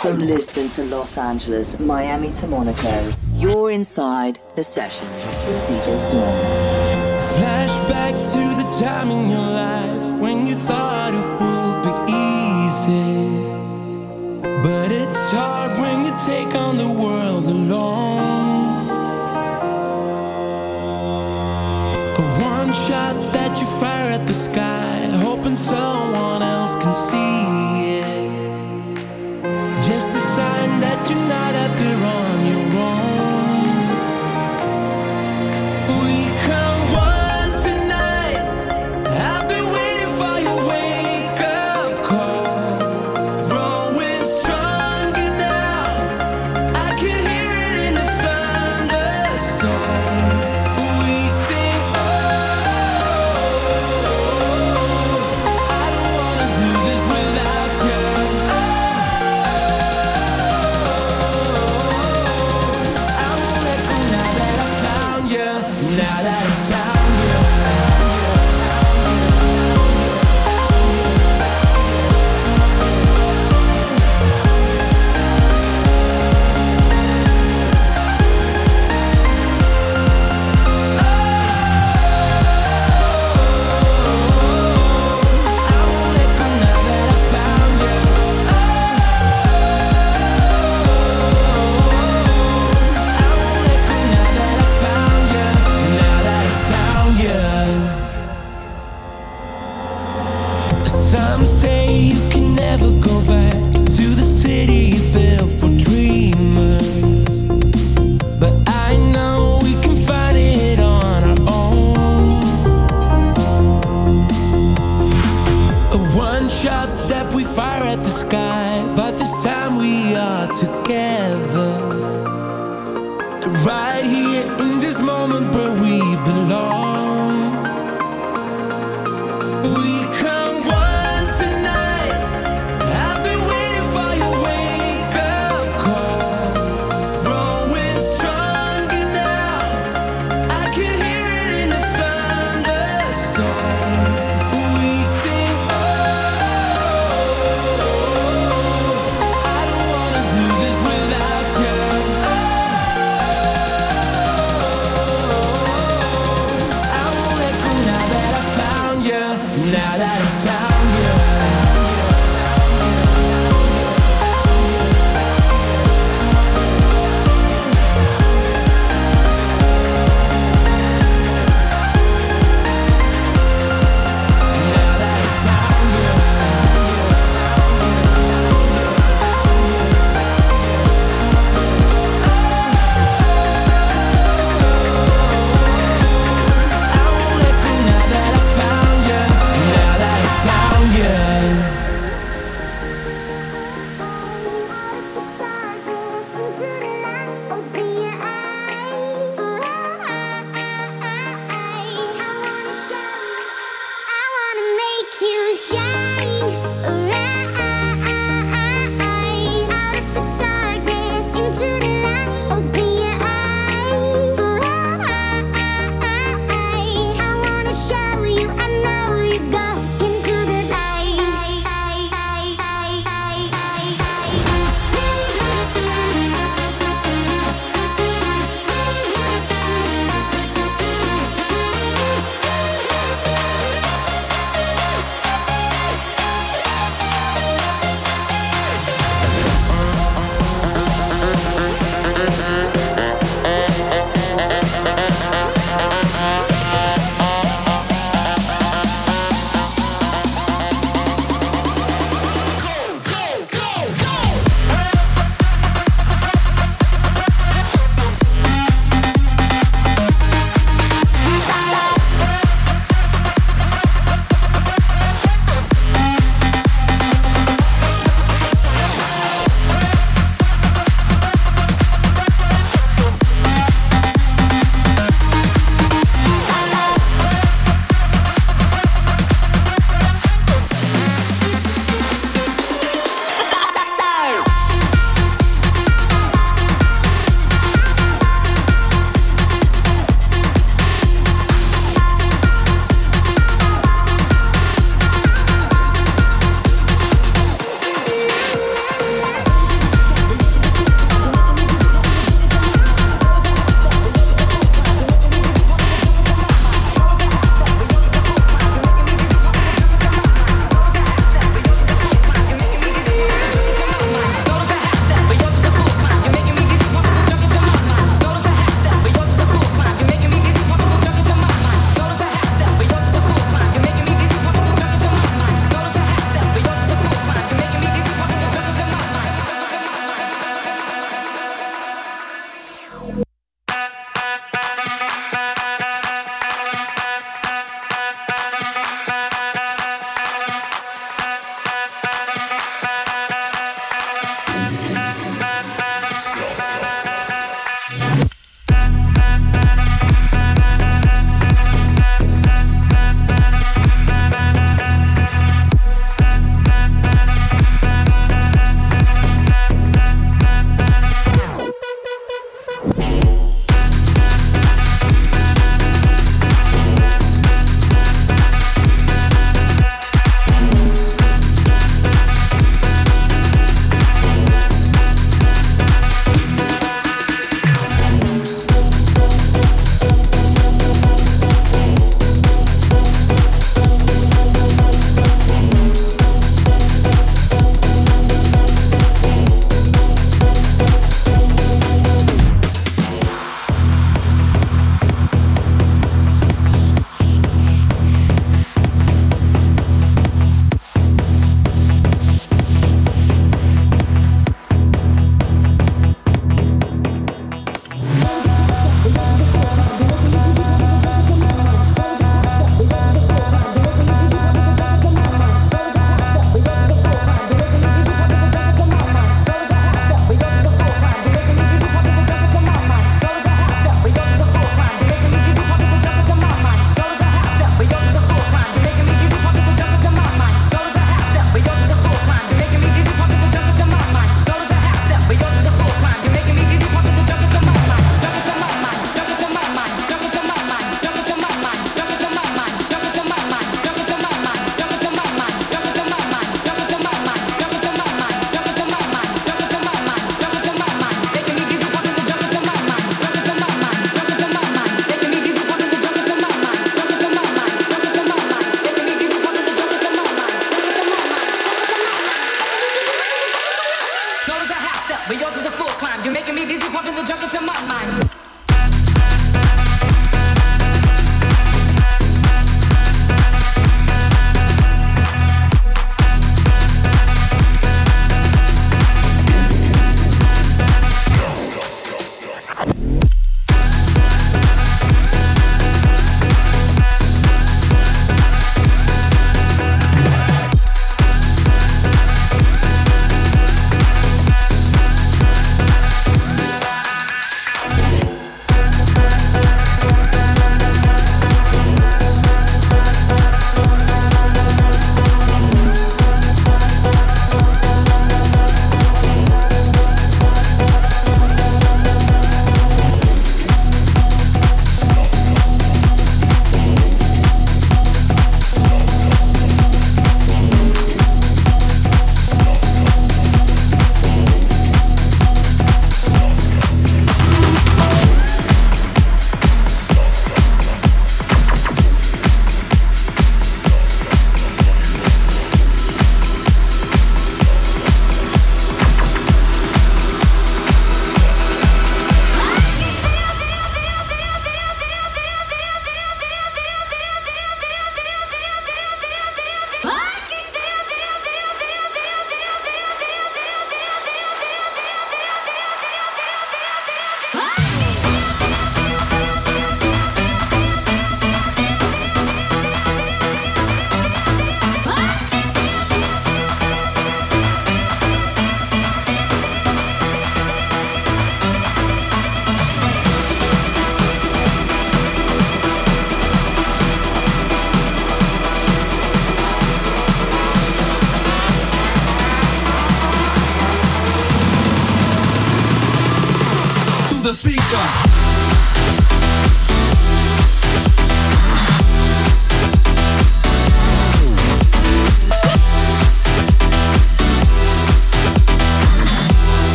From Lisbon to Los Angeles, Miami to Monaco, you're inside the sessions with DJ Storm. Flashback to the time in your life when you thought it would be easy. But it's hard when you take on the world alone. A one shot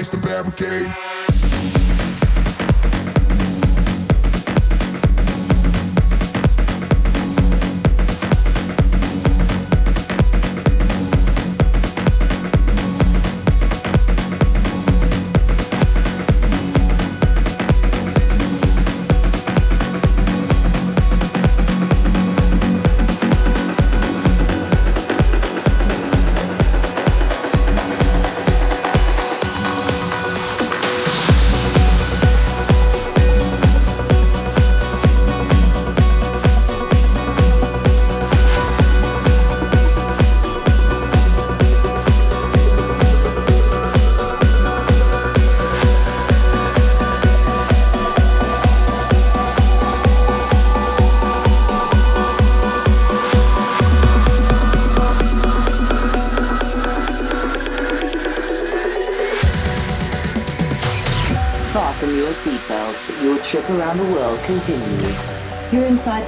erase the barricade.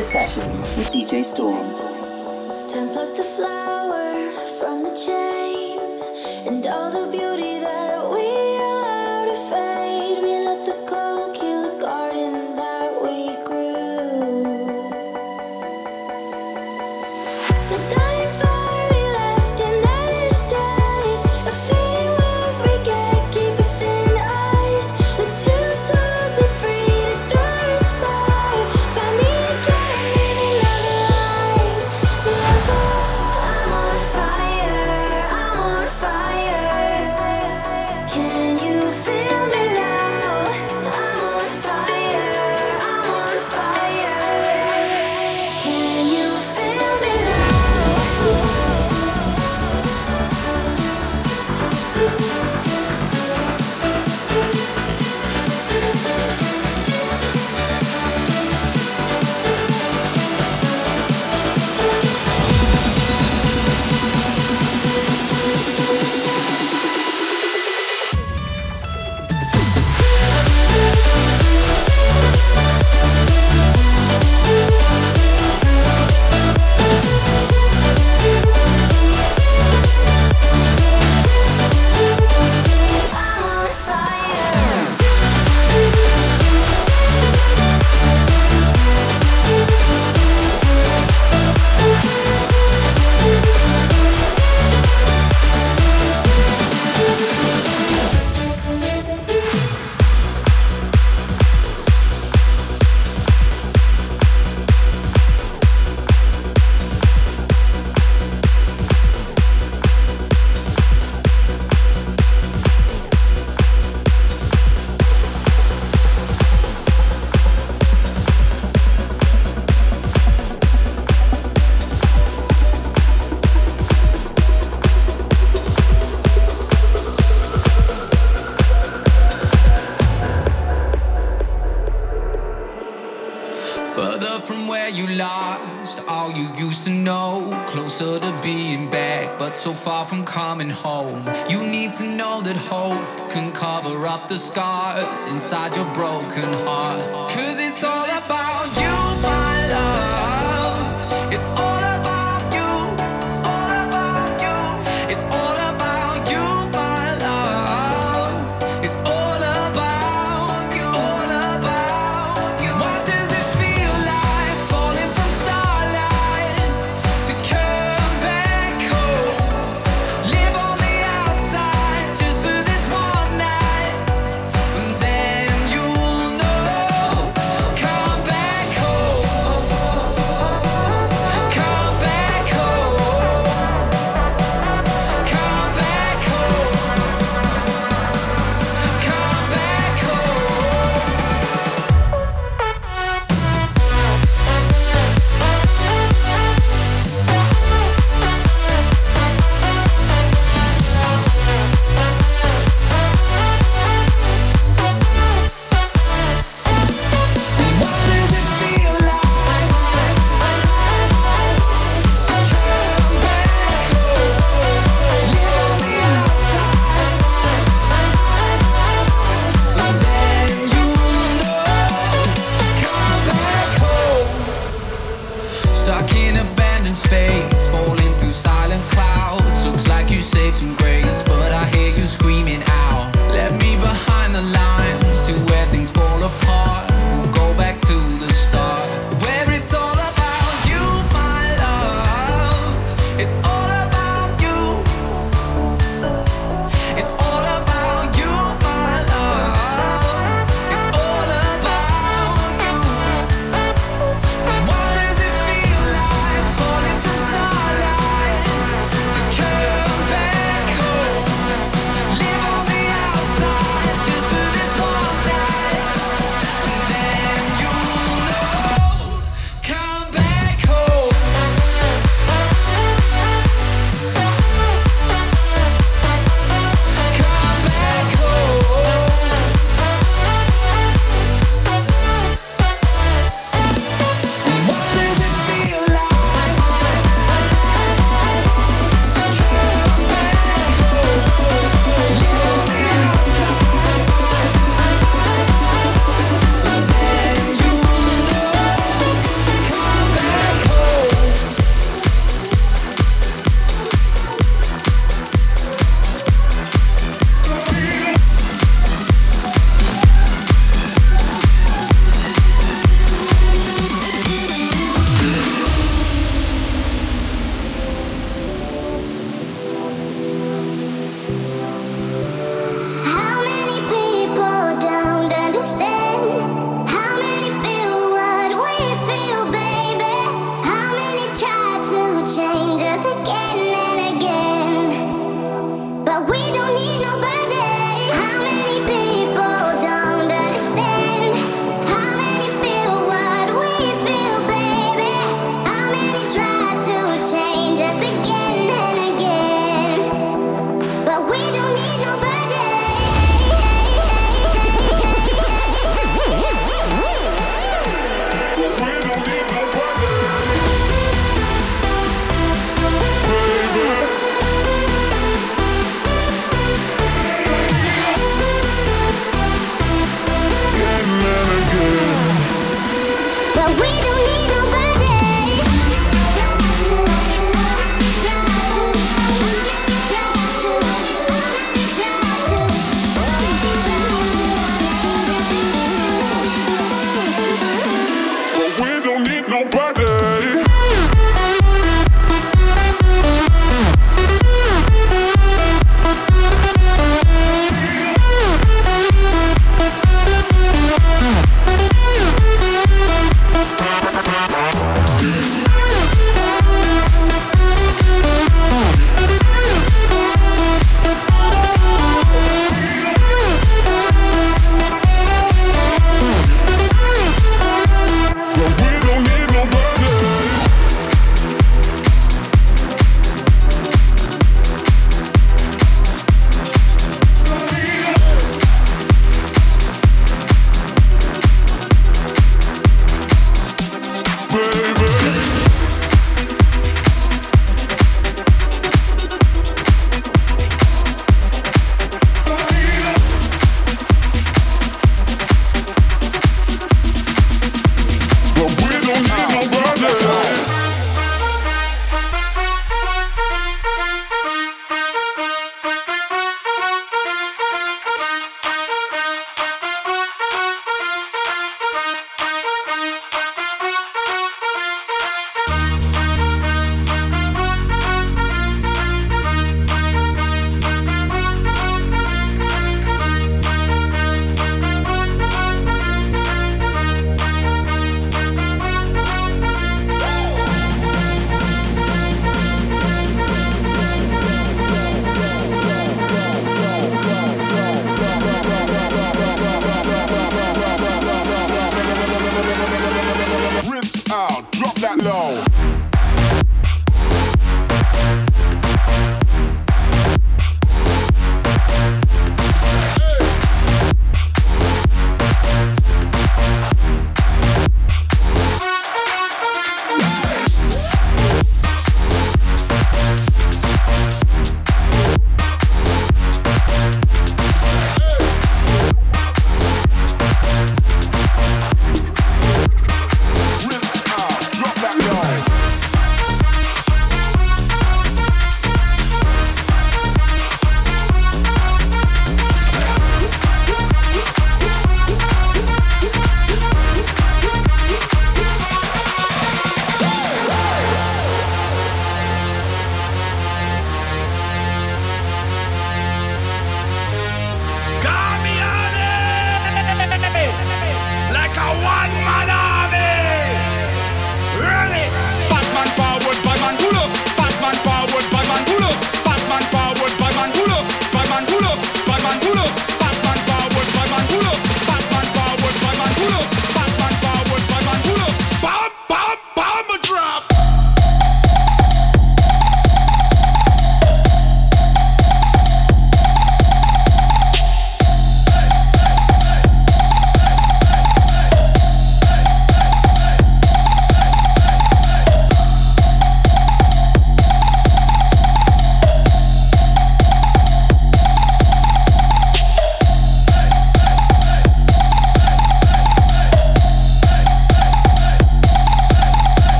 The sessions with DJ Storm.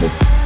Lately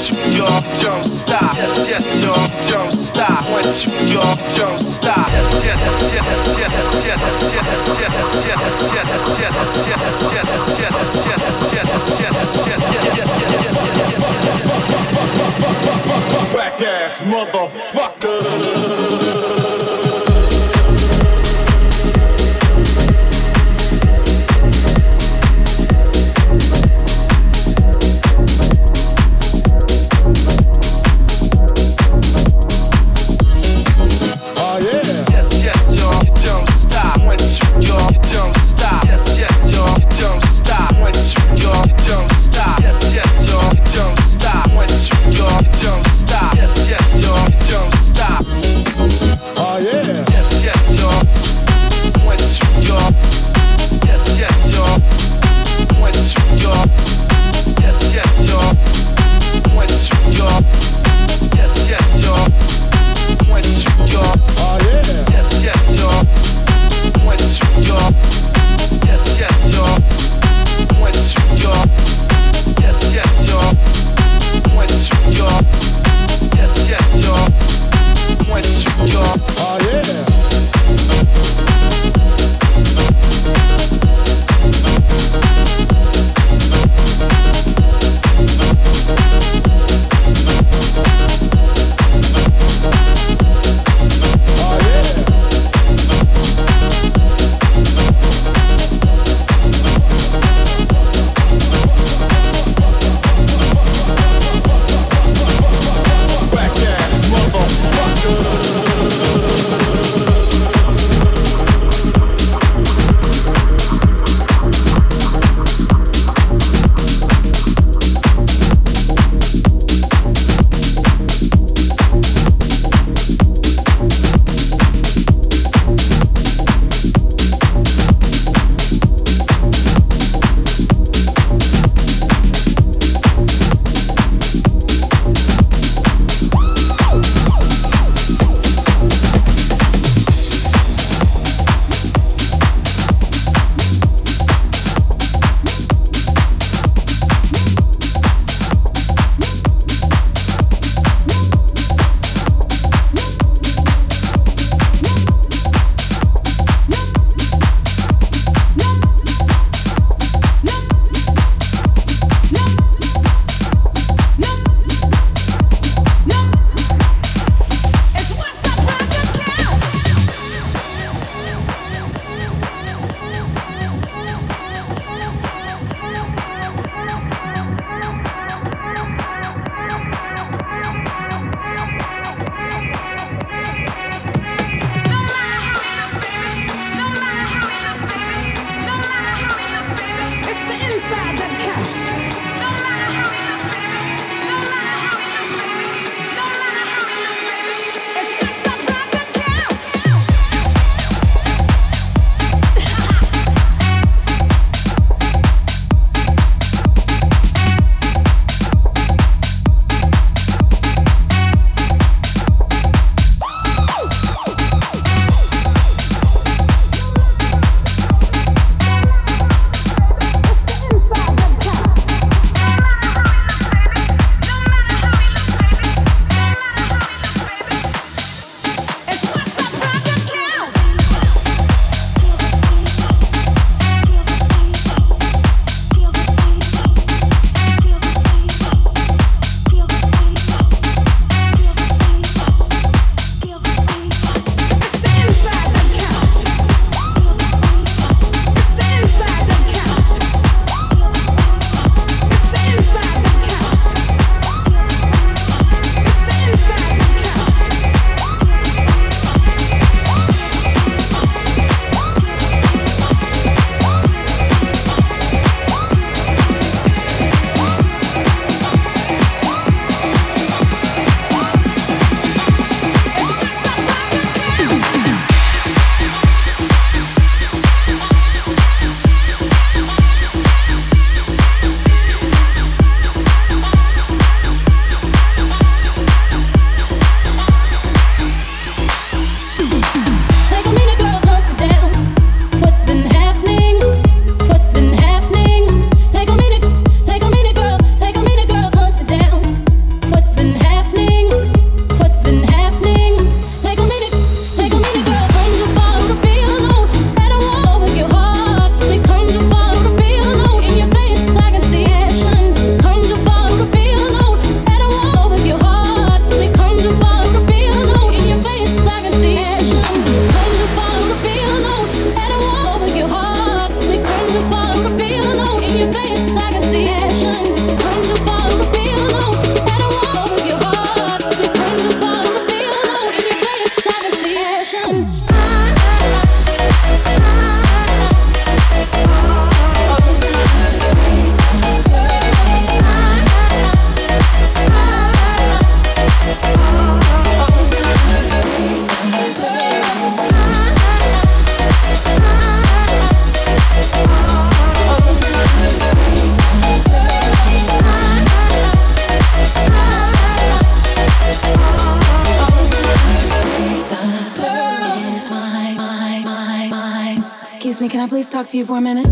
It's. Four minutes.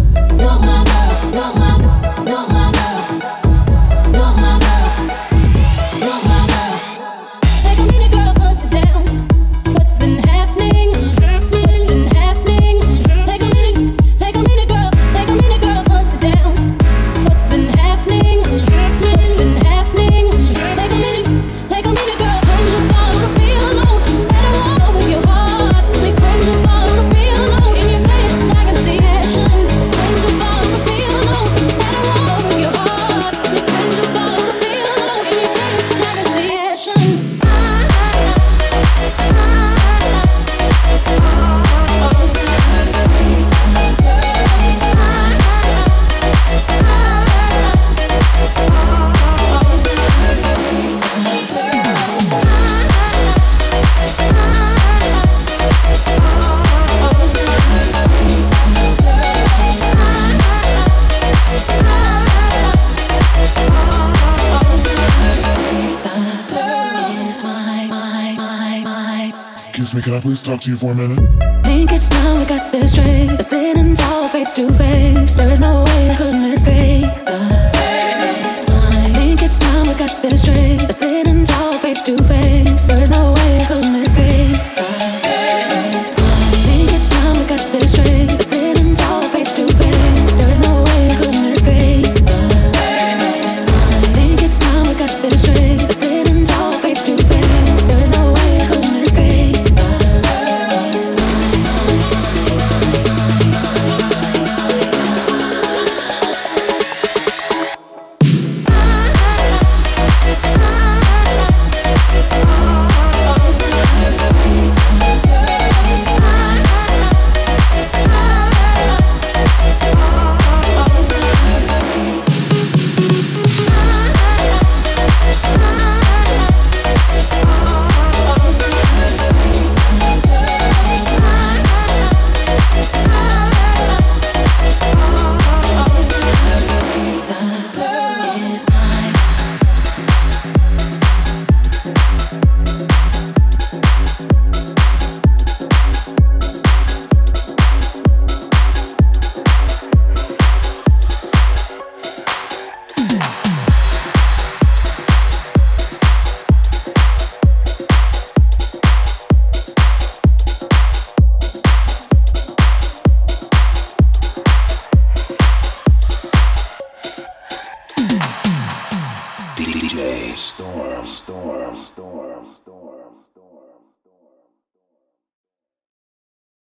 I please talk to you for a minute? Think it's time we got this straight. Sitting tall, face to face. There is no